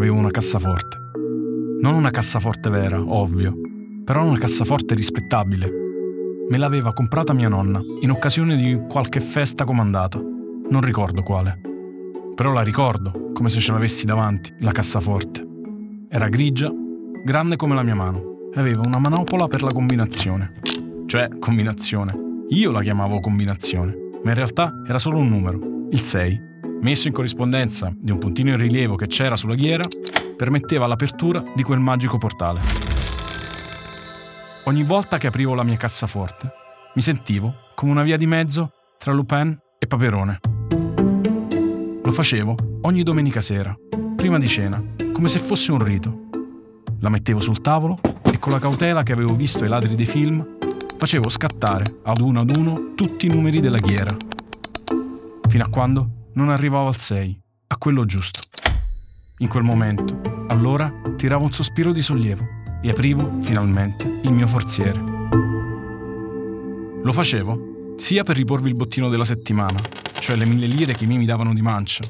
avevo una cassaforte. Non una cassaforte vera, ovvio, però una cassaforte rispettabile. Me l'aveva comprata mia nonna in occasione di qualche festa comandata. Non ricordo quale. Però la ricordo, come se ce l'avessi davanti, la cassaforte. Era grigia, grande come la mia mano, e aveva una manopola per la combinazione. Cioè, combinazione. Io la chiamavo combinazione, ma in realtà era solo un numero, il 6, messo in corrispondenza di un puntino in rilievo che c'era sulla ghiera, permetteva l'apertura di quel magico portale. Ogni volta che aprivo la mia cassaforte, mi sentivo come una via di mezzo tra Lupin e Paperone. Lo facevo ogni domenica sera, prima di cena, come se fosse un rito. La mettevo sul tavolo e con la cautela che avevo visto ai ladri dei film, facevo scattare ad uno ad uno tutti i numeri della ghiera, fino a quando non arrivavo al 6, a quello giusto. In quel momento, allora, tiravo un sospiro di sollievo e aprivo, finalmente, il mio forziere. Lo facevo sia per riporvi il bottino della settimana, cioè le mille lire che i miei mi davano di mancia,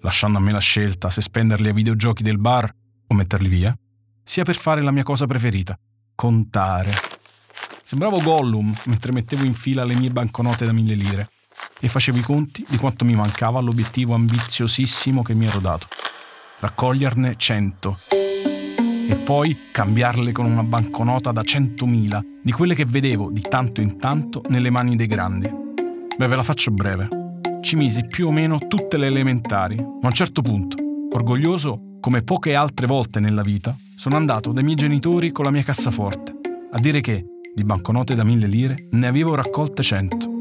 lasciando a me la scelta se spenderli ai videogiochi del bar o metterli via, sia per fare la mia cosa preferita, contare. Sembravo Gollum mentre mettevo in fila le mie banconote da mille lire e facevo i conti di quanto mi mancava all'obiettivo ambiziosissimo che mi ero dato. Raccoglierne 100 e poi cambiarle con una banconota da 100.000, di quelle che vedevo di tanto in tanto nelle mani dei grandi. Beh, ve la faccio breve. Ci misi più o meno tutte le elementari, ma a un certo punto, orgoglioso come poche altre volte nella vita, sono andato dai miei genitori con la mia cassaforte a dire che, di banconote da mille lire, ne avevo raccolte 100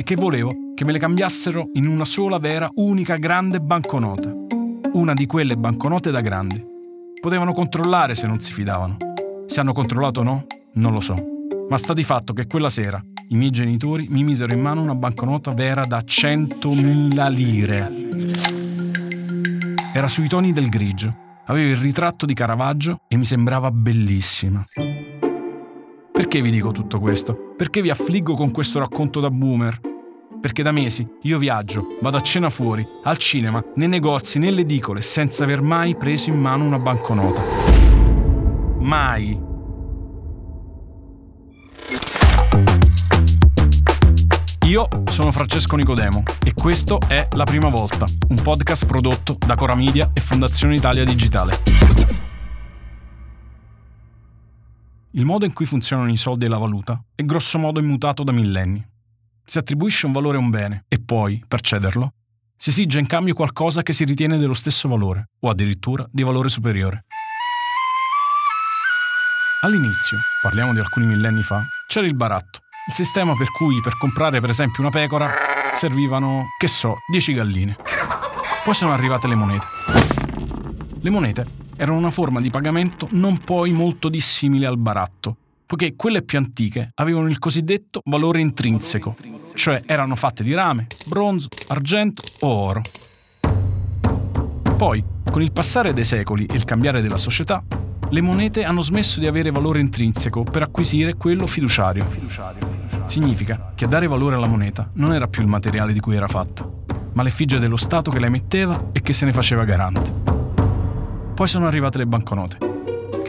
e che volevo che me le cambiassero in una sola vera, unica grande banconota. Una di quelle banconote da grandi. Potevano controllare se non si fidavano. Se hanno controllato o no, non lo so. Ma sta di fatto che quella sera i miei genitori mi misero in mano una banconota vera da 100.000 lire. Era sui toni del grigio. Aveva il ritratto di Caravaggio e mi sembrava bellissima. Perché vi dico tutto questo? Perché vi affliggo con questo racconto da boomer? Perché da mesi io viaggio, vado a cena fuori, al cinema, nei negozi, nelle edicole, senza aver mai preso in mano una banconota. Mai. Io sono Francesco Nicodemo e questo è La Prima Volta, un podcast prodotto da Cora Media e Fondazione Italia Digitale. Il modo in cui funzionano i soldi e la valuta è grossomodo immutato da millenni si attribuisce un valore a un bene e poi, per cederlo, si esige in cambio qualcosa che si ritiene dello stesso valore o addirittura di valore superiore. All'inizio, parliamo di alcuni millenni fa, c'era il baratto, il sistema per cui per comprare per esempio una pecora servivano, che so, 10 galline. Poi sono arrivate le monete. Le monete erano una forma di pagamento non poi molto dissimile al baratto, poiché quelle più antiche avevano il cosiddetto valore intrinseco, cioè erano fatte di rame, bronzo, argento o oro. Poi, con il passare dei secoli e il cambiare della società, le monete hanno smesso di avere valore intrinseco per acquisire quello fiduciario. Significa che a dare valore alla moneta non era più il materiale di cui era fatta, ma l'effigie dello Stato che la emetteva e che se ne faceva garante. Poi sono arrivate le banconote,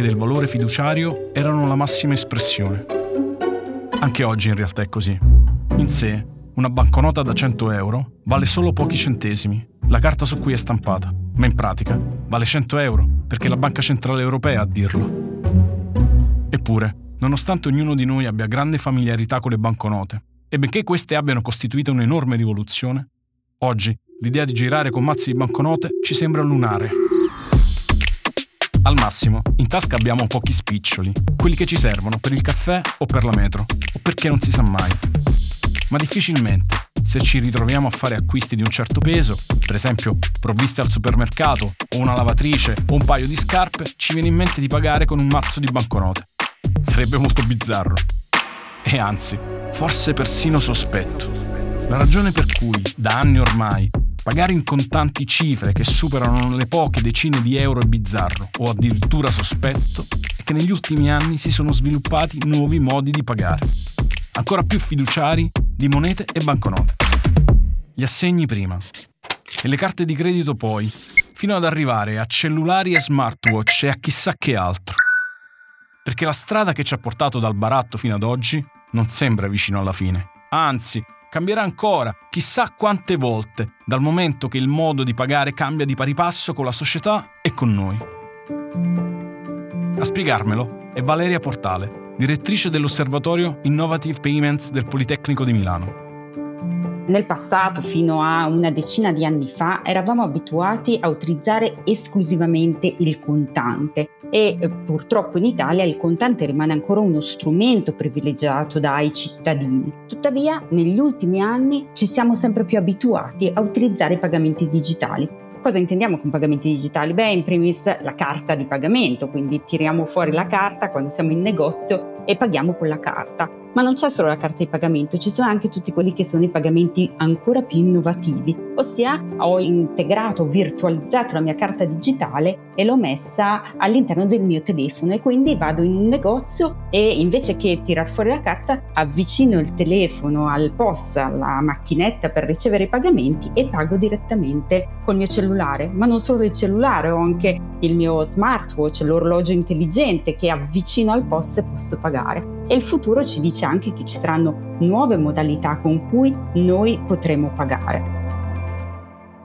che del valore fiduciario erano la massima espressione. Anche oggi in realtà è così. In sé, una banconota da 100 euro vale solo pochi centesimi, la carta su cui è stampata, ma in pratica vale 100 euro perché è la Banca Centrale Europea a dirlo. Eppure, nonostante ognuno di noi abbia grande familiarità con le banconote, e benché queste abbiano costituito un'enorme rivoluzione, oggi l'idea di girare con mazzi di banconote ci sembra lunare. Al massimo, in tasca abbiamo pochi spiccioli, quelli che ci servono per il caffè o per la metro, o perché non si sa mai ma difficilmente, se ci ritroviamo a fare acquisti di un certo peso, per esempio provviste al supermercato o una lavatrice o un paio di scarpe, ci viene in mente di pagare con un mazzo di banconote. Sarebbe molto bizzarro. E anzi, forse persino sospetto. La ragione per cui, da anni ormai, pagare in contanti cifre che superano le poche decine di euro è bizzarro o addirittura sospetto è che negli ultimi anni si sono sviluppati nuovi modi di pagare, ancora più fiduciari di monete e banconote. Gli assegni prima e le carte di credito poi, fino ad arrivare a cellulari e smartwatch e a chissà che altro. Perché la strada che ci ha portato dal baratto fino ad oggi non sembra vicino alla fine. Anzi, cambierà ancora, chissà quante volte, dal momento che il modo di pagare cambia di pari passo con la società e con noi. A spiegarmelo è Valeria Portale, direttrice dell'Osservatorio Innovative Payments del Politecnico di Milano. Nel passato, fino a una decina di anni fa, eravamo abituati a utilizzare esclusivamente il contante e eh, purtroppo in Italia il contante rimane ancora uno strumento privilegiato dai cittadini. Tuttavia, negli ultimi anni ci siamo sempre più abituati a utilizzare i pagamenti digitali. Cosa intendiamo con pagamenti digitali? Beh, in primis la carta di pagamento, quindi tiriamo fuori la carta quando siamo in negozio e paghiamo con la carta. Ma non c'è solo la carta di pagamento, ci sono anche tutti quelli che sono i pagamenti ancora più innovativi, ossia ho integrato, virtualizzato la mia carta digitale e l'ho messa all'interno del mio telefono e quindi vado in un negozio e invece che tirar fuori la carta avvicino il telefono al POS, alla macchinetta per ricevere i pagamenti e pago direttamente col mio cellulare. Ma non solo il cellulare, ho anche il mio smartwatch, l'orologio intelligente che avvicino al POS e posso pagare e il futuro ci dice anche che ci saranno nuove modalità con cui noi potremo pagare.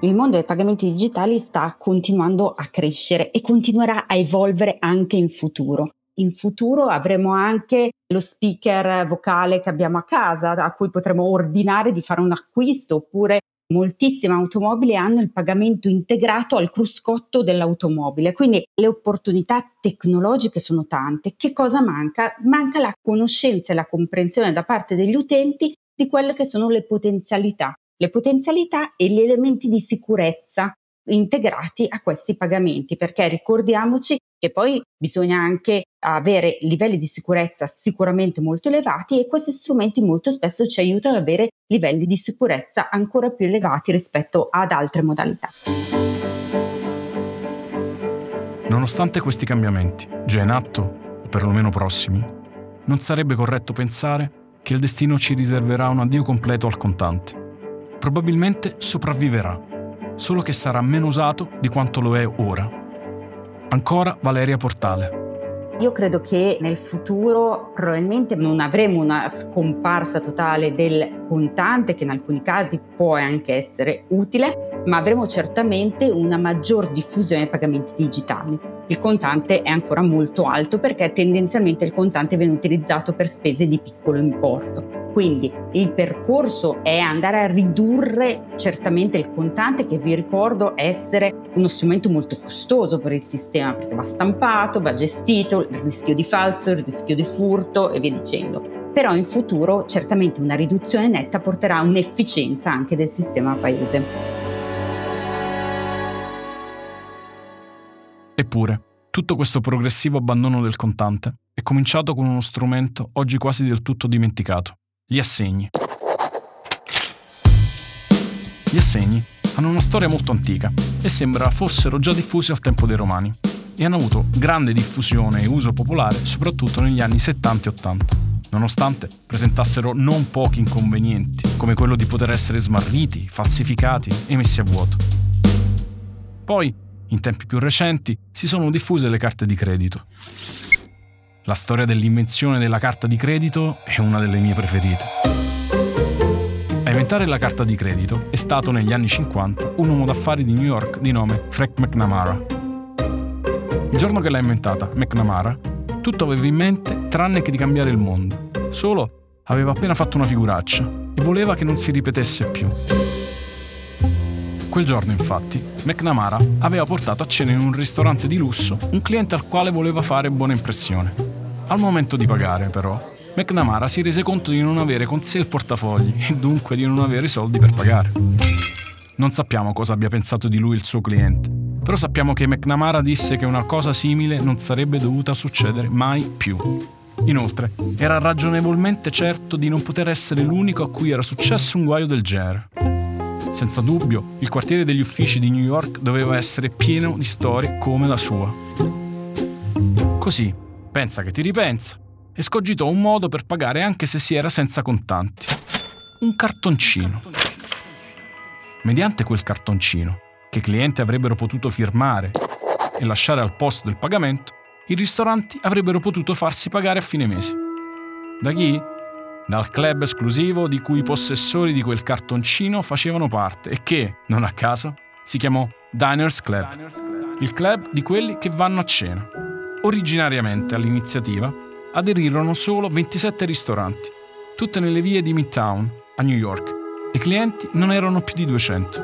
Il mondo dei pagamenti digitali sta continuando a crescere e continuerà a evolvere anche in futuro. In futuro avremo anche lo speaker vocale che abbiamo a casa, a cui potremo ordinare di fare un acquisto oppure moltissime automobili hanno il pagamento integrato al cruscotto dell'automobile, quindi le opportunità tecnologiche sono tante. Che cosa manca? Manca la conoscenza e la comprensione da parte degli utenti di quelle che sono le potenzialità, le potenzialità e gli elementi di sicurezza integrati a questi pagamenti, perché ricordiamoci che poi bisogna anche avere livelli di sicurezza sicuramente molto elevati e questi strumenti molto spesso ci aiutano ad avere livelli di sicurezza ancora più elevati rispetto ad altre modalità. Nonostante questi cambiamenti, già in atto, o perlomeno prossimi, non sarebbe corretto pensare che il destino ci riserverà un addio completo al contante. Probabilmente sopravviverà solo che sarà meno usato di quanto lo è ora. Ancora Valeria Portale. Io credo che nel futuro probabilmente non avremo una scomparsa totale del contante, che in alcuni casi può anche essere utile, ma avremo certamente una maggior diffusione dei pagamenti digitali. Il contante è ancora molto alto perché tendenzialmente il contante viene utilizzato per spese di piccolo importo. Quindi il percorso è andare a ridurre certamente il contante che vi ricordo essere uno strumento molto costoso per il sistema perché va stampato, va gestito, il rischio di falso, il rischio di furto e via dicendo. Però in futuro certamente una riduzione netta porterà a un'efficienza anche del sistema paese. Eppure, tutto questo progressivo abbandono del contante è cominciato con uno strumento oggi quasi del tutto dimenticato, gli assegni. Gli assegni hanno una storia molto antica e sembra fossero già diffusi al tempo dei Romani e hanno avuto grande diffusione e uso popolare soprattutto negli anni 70 e 80, nonostante presentassero non pochi inconvenienti, come quello di poter essere smarriti, falsificati e messi a vuoto. Poi, in tempi più recenti, si sono diffuse le carte di credito. La storia dell'invenzione della carta di credito è una delle mie preferite. A inventare la carta di credito è stato negli anni 50 un uomo d'affari di New York di nome Frank McNamara. Il giorno che l'ha inventata, McNamara, tutto aveva in mente tranne che di cambiare il mondo. Solo aveva appena fatto una figuraccia e voleva che non si ripetesse più. Quel giorno, infatti, McNamara aveva portato a cena in un ristorante di lusso un cliente al quale voleva fare buona impressione. Al momento di pagare, però, McNamara si rese conto di non avere con sé il portafogli e dunque di non avere i soldi per pagare. Non sappiamo cosa abbia pensato di lui il suo cliente, però sappiamo che McNamara disse che una cosa simile non sarebbe dovuta succedere mai più. Inoltre, era ragionevolmente certo di non poter essere l'unico a cui era successo un guaio del genere. Senza dubbio, il quartiere degli uffici di New York doveva essere pieno di storie come la sua. Così, pensa che ti ripensa e scogitò un modo per pagare anche se si era senza contanti. Un cartoncino. Mediante quel cartoncino, che i clienti avrebbero potuto firmare e lasciare al posto del pagamento, i ristoranti avrebbero potuto farsi pagare a fine mese. Da chi? Dal club esclusivo di cui i possessori di quel cartoncino facevano parte e che, non a caso, si chiamò Diners Club, il club di quelli che vanno a cena. Originariamente all'iniziativa aderirono solo 27 ristoranti, tutte nelle vie di Midtown, a New York, i clienti non erano più di 200.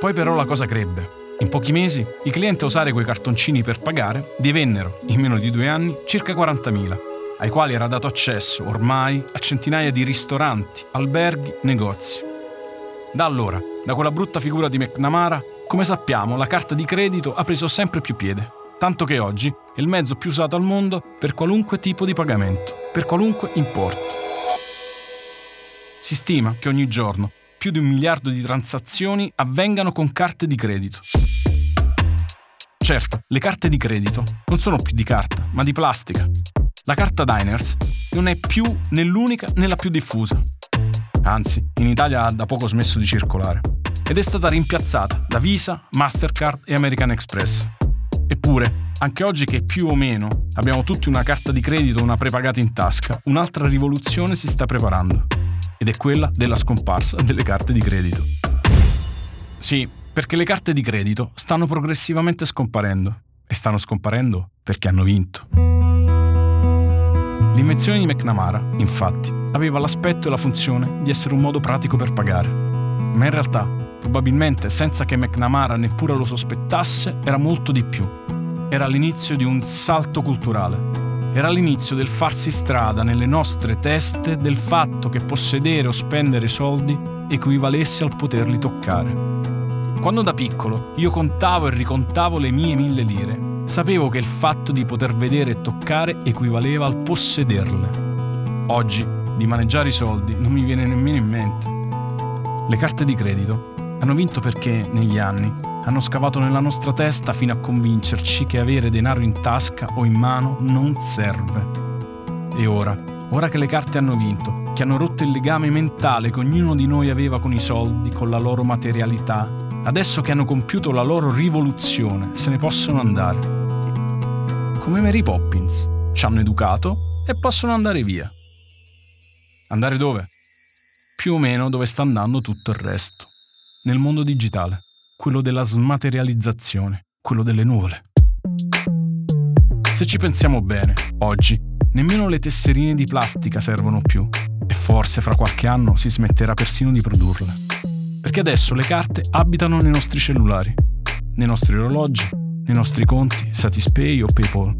Poi però la cosa crebbe. In pochi mesi i clienti a usare quei cartoncini per pagare divennero, in meno di due anni, circa 40.000, ai quali era dato accesso ormai a centinaia di ristoranti, alberghi, negozi. Da allora, da quella brutta figura di McNamara, come sappiamo, la carta di credito ha preso sempre più piede, tanto che oggi è il mezzo più usato al mondo per qualunque tipo di pagamento, per qualunque importo. Si stima che ogni giorno più di un miliardo di transazioni avvengano con carte di credito. Certo, le carte di credito non sono più di carta, ma di plastica. La carta Diners non è più né l'unica né la più diffusa. Anzi, in Italia ha da poco smesso di circolare. Ed è stata rimpiazzata da Visa, Mastercard e American Express. Eppure, anche oggi che più o meno abbiamo tutti una carta di credito o una prepagata in tasca, un'altra rivoluzione si sta preparando ed è quella della scomparsa delle carte di credito. Sì, perché le carte di credito stanno progressivamente scomparendo e stanno scomparendo perché hanno vinto. L'invenzione di McNamara, infatti, aveva l'aspetto e la funzione di essere un modo pratico per pagare, ma in realtà, probabilmente senza che McNamara neppure lo sospettasse, era molto di più. Era l'inizio di un salto culturale era l'inizio del farsi strada nelle nostre teste del fatto che possedere o spendere soldi equivalesse al poterli toccare. Quando da piccolo io contavo e ricontavo le mie mille lire, sapevo che il fatto di poter vedere e toccare equivaleva al possederle. Oggi, di maneggiare i soldi, non mi viene nemmeno in mente. Le carte di credito hanno vinto perché, negli anni, hanno scavato nella nostra testa fino a convincerci che avere denaro in tasca o in mano non serve. E ora, ora che le carte hanno vinto, che hanno rotto il legame mentale che ognuno di noi aveva con i soldi, con la loro materialità, adesso che hanno compiuto la loro rivoluzione, se ne possono andare. Come Mary Poppins, ci hanno educato e possono andare via. Andare dove? Più o meno dove sta andando tutto il resto, nel mondo digitale quello della smaterializzazione, quello delle nuvole. Se ci pensiamo bene, oggi nemmeno le tesserine di plastica servono più e forse fra qualche anno si smetterà persino di produrle. Perché adesso le carte abitano nei nostri cellulari, nei nostri orologi, nei nostri conti, Satispay o PayPal.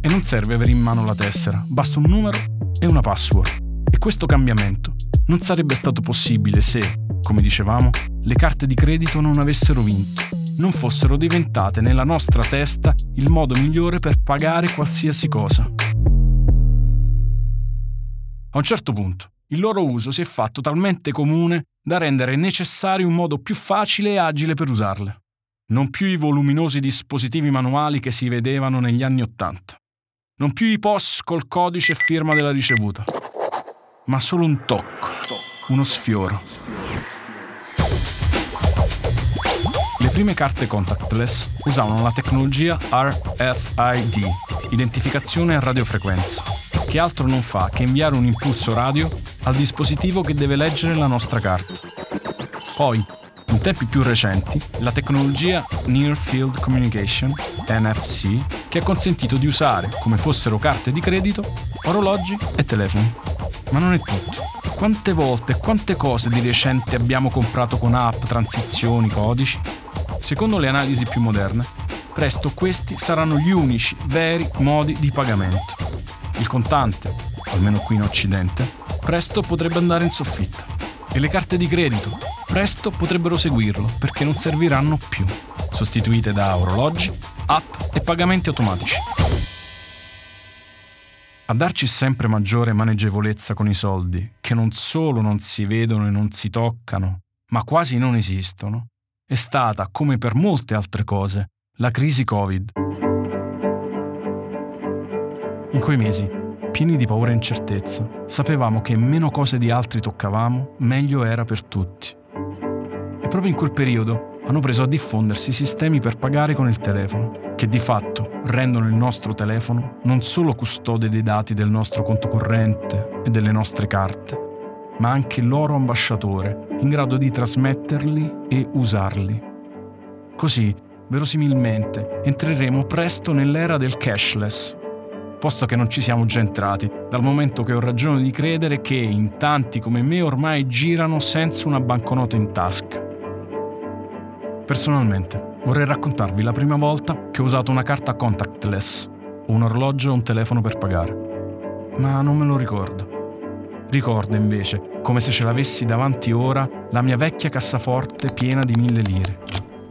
E non serve avere in mano la tessera, basta un numero e una password. E questo cambiamento non sarebbe stato possibile se, come dicevamo, le carte di credito non avessero vinto, non fossero diventate nella nostra testa il modo migliore per pagare qualsiasi cosa. A un certo punto, il loro uso si è fatto talmente comune da rendere necessario un modo più facile e agile per usarle. Non più i voluminosi dispositivi manuali che si vedevano negli anni Ottanta. Non più i POS col codice e firma della ricevuta. Ma solo un tocco, uno sfioro prime carte contactless usavano la tecnologia RFID, identificazione a radiofrequenza, che altro non fa che inviare un impulso radio al dispositivo che deve leggere la nostra carta. Poi, in tempi più recenti, la tecnologia Near Field Communication, NFC, che ha consentito di usare, come fossero carte di credito, orologi e telefoni. Ma non è tutto. Quante volte e quante cose di recente abbiamo comprato con app, transizioni, codici? Secondo le analisi più moderne, presto questi saranno gli unici veri modi di pagamento. Il contante, almeno qui in Occidente, presto potrebbe andare in soffitta. E le carte di credito, presto potrebbero seguirlo perché non serviranno più, sostituite da orologi, app e pagamenti automatici. A darci sempre maggiore maneggevolezza con i soldi, che non solo non si vedono e non si toccano, ma quasi non esistono, è stata, come per molte altre cose, la crisi Covid. In quei mesi, pieni di paura e incertezza, sapevamo che meno cose di altri toccavamo, meglio era per tutti. E proprio in quel periodo hanno preso a diffondersi sistemi per pagare con il telefono, che di fatto rendono il nostro telefono non solo custode dei dati del nostro conto corrente e delle nostre carte, ma anche loro ambasciatore, in grado di trasmetterli e usarli. Così, verosimilmente, entreremo presto nell'era del cashless, posto che non ci siamo già entrati, dal momento che ho ragione di credere che in tanti come me ormai girano senza una banconota in tasca. Personalmente, vorrei raccontarvi la prima volta che ho usato una carta contactless, un orologio o un telefono per pagare. Ma non me lo ricordo. Ricordo invece, come se ce l'avessi davanti ora, la mia vecchia cassaforte piena di mille lire.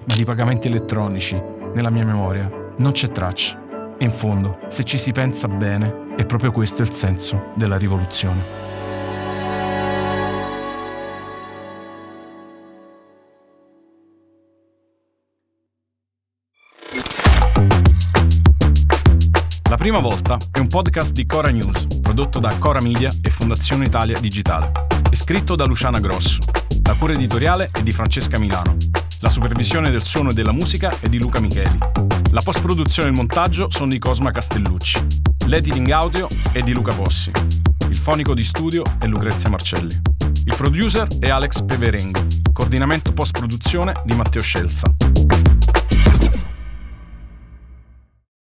Ma di pagamenti elettronici, nella mia memoria, non c'è traccia. E in fondo, se ci si pensa bene, è proprio questo il senso della rivoluzione. La prima volta è un podcast di Cora News, prodotto da Cora Media e Fondazione Italia Digitale. È scritto da Luciana Grosso. La cura editoriale è di Francesca Milano. La supervisione del suono e della musica è di Luca Micheli. La post-produzione e il montaggio sono di Cosma Castellucci. L'editing audio è di Luca Possi. Il fonico di studio è Lucrezia Marcelli. Il producer è Alex Peverengo. Coordinamento post-produzione di Matteo Scelza.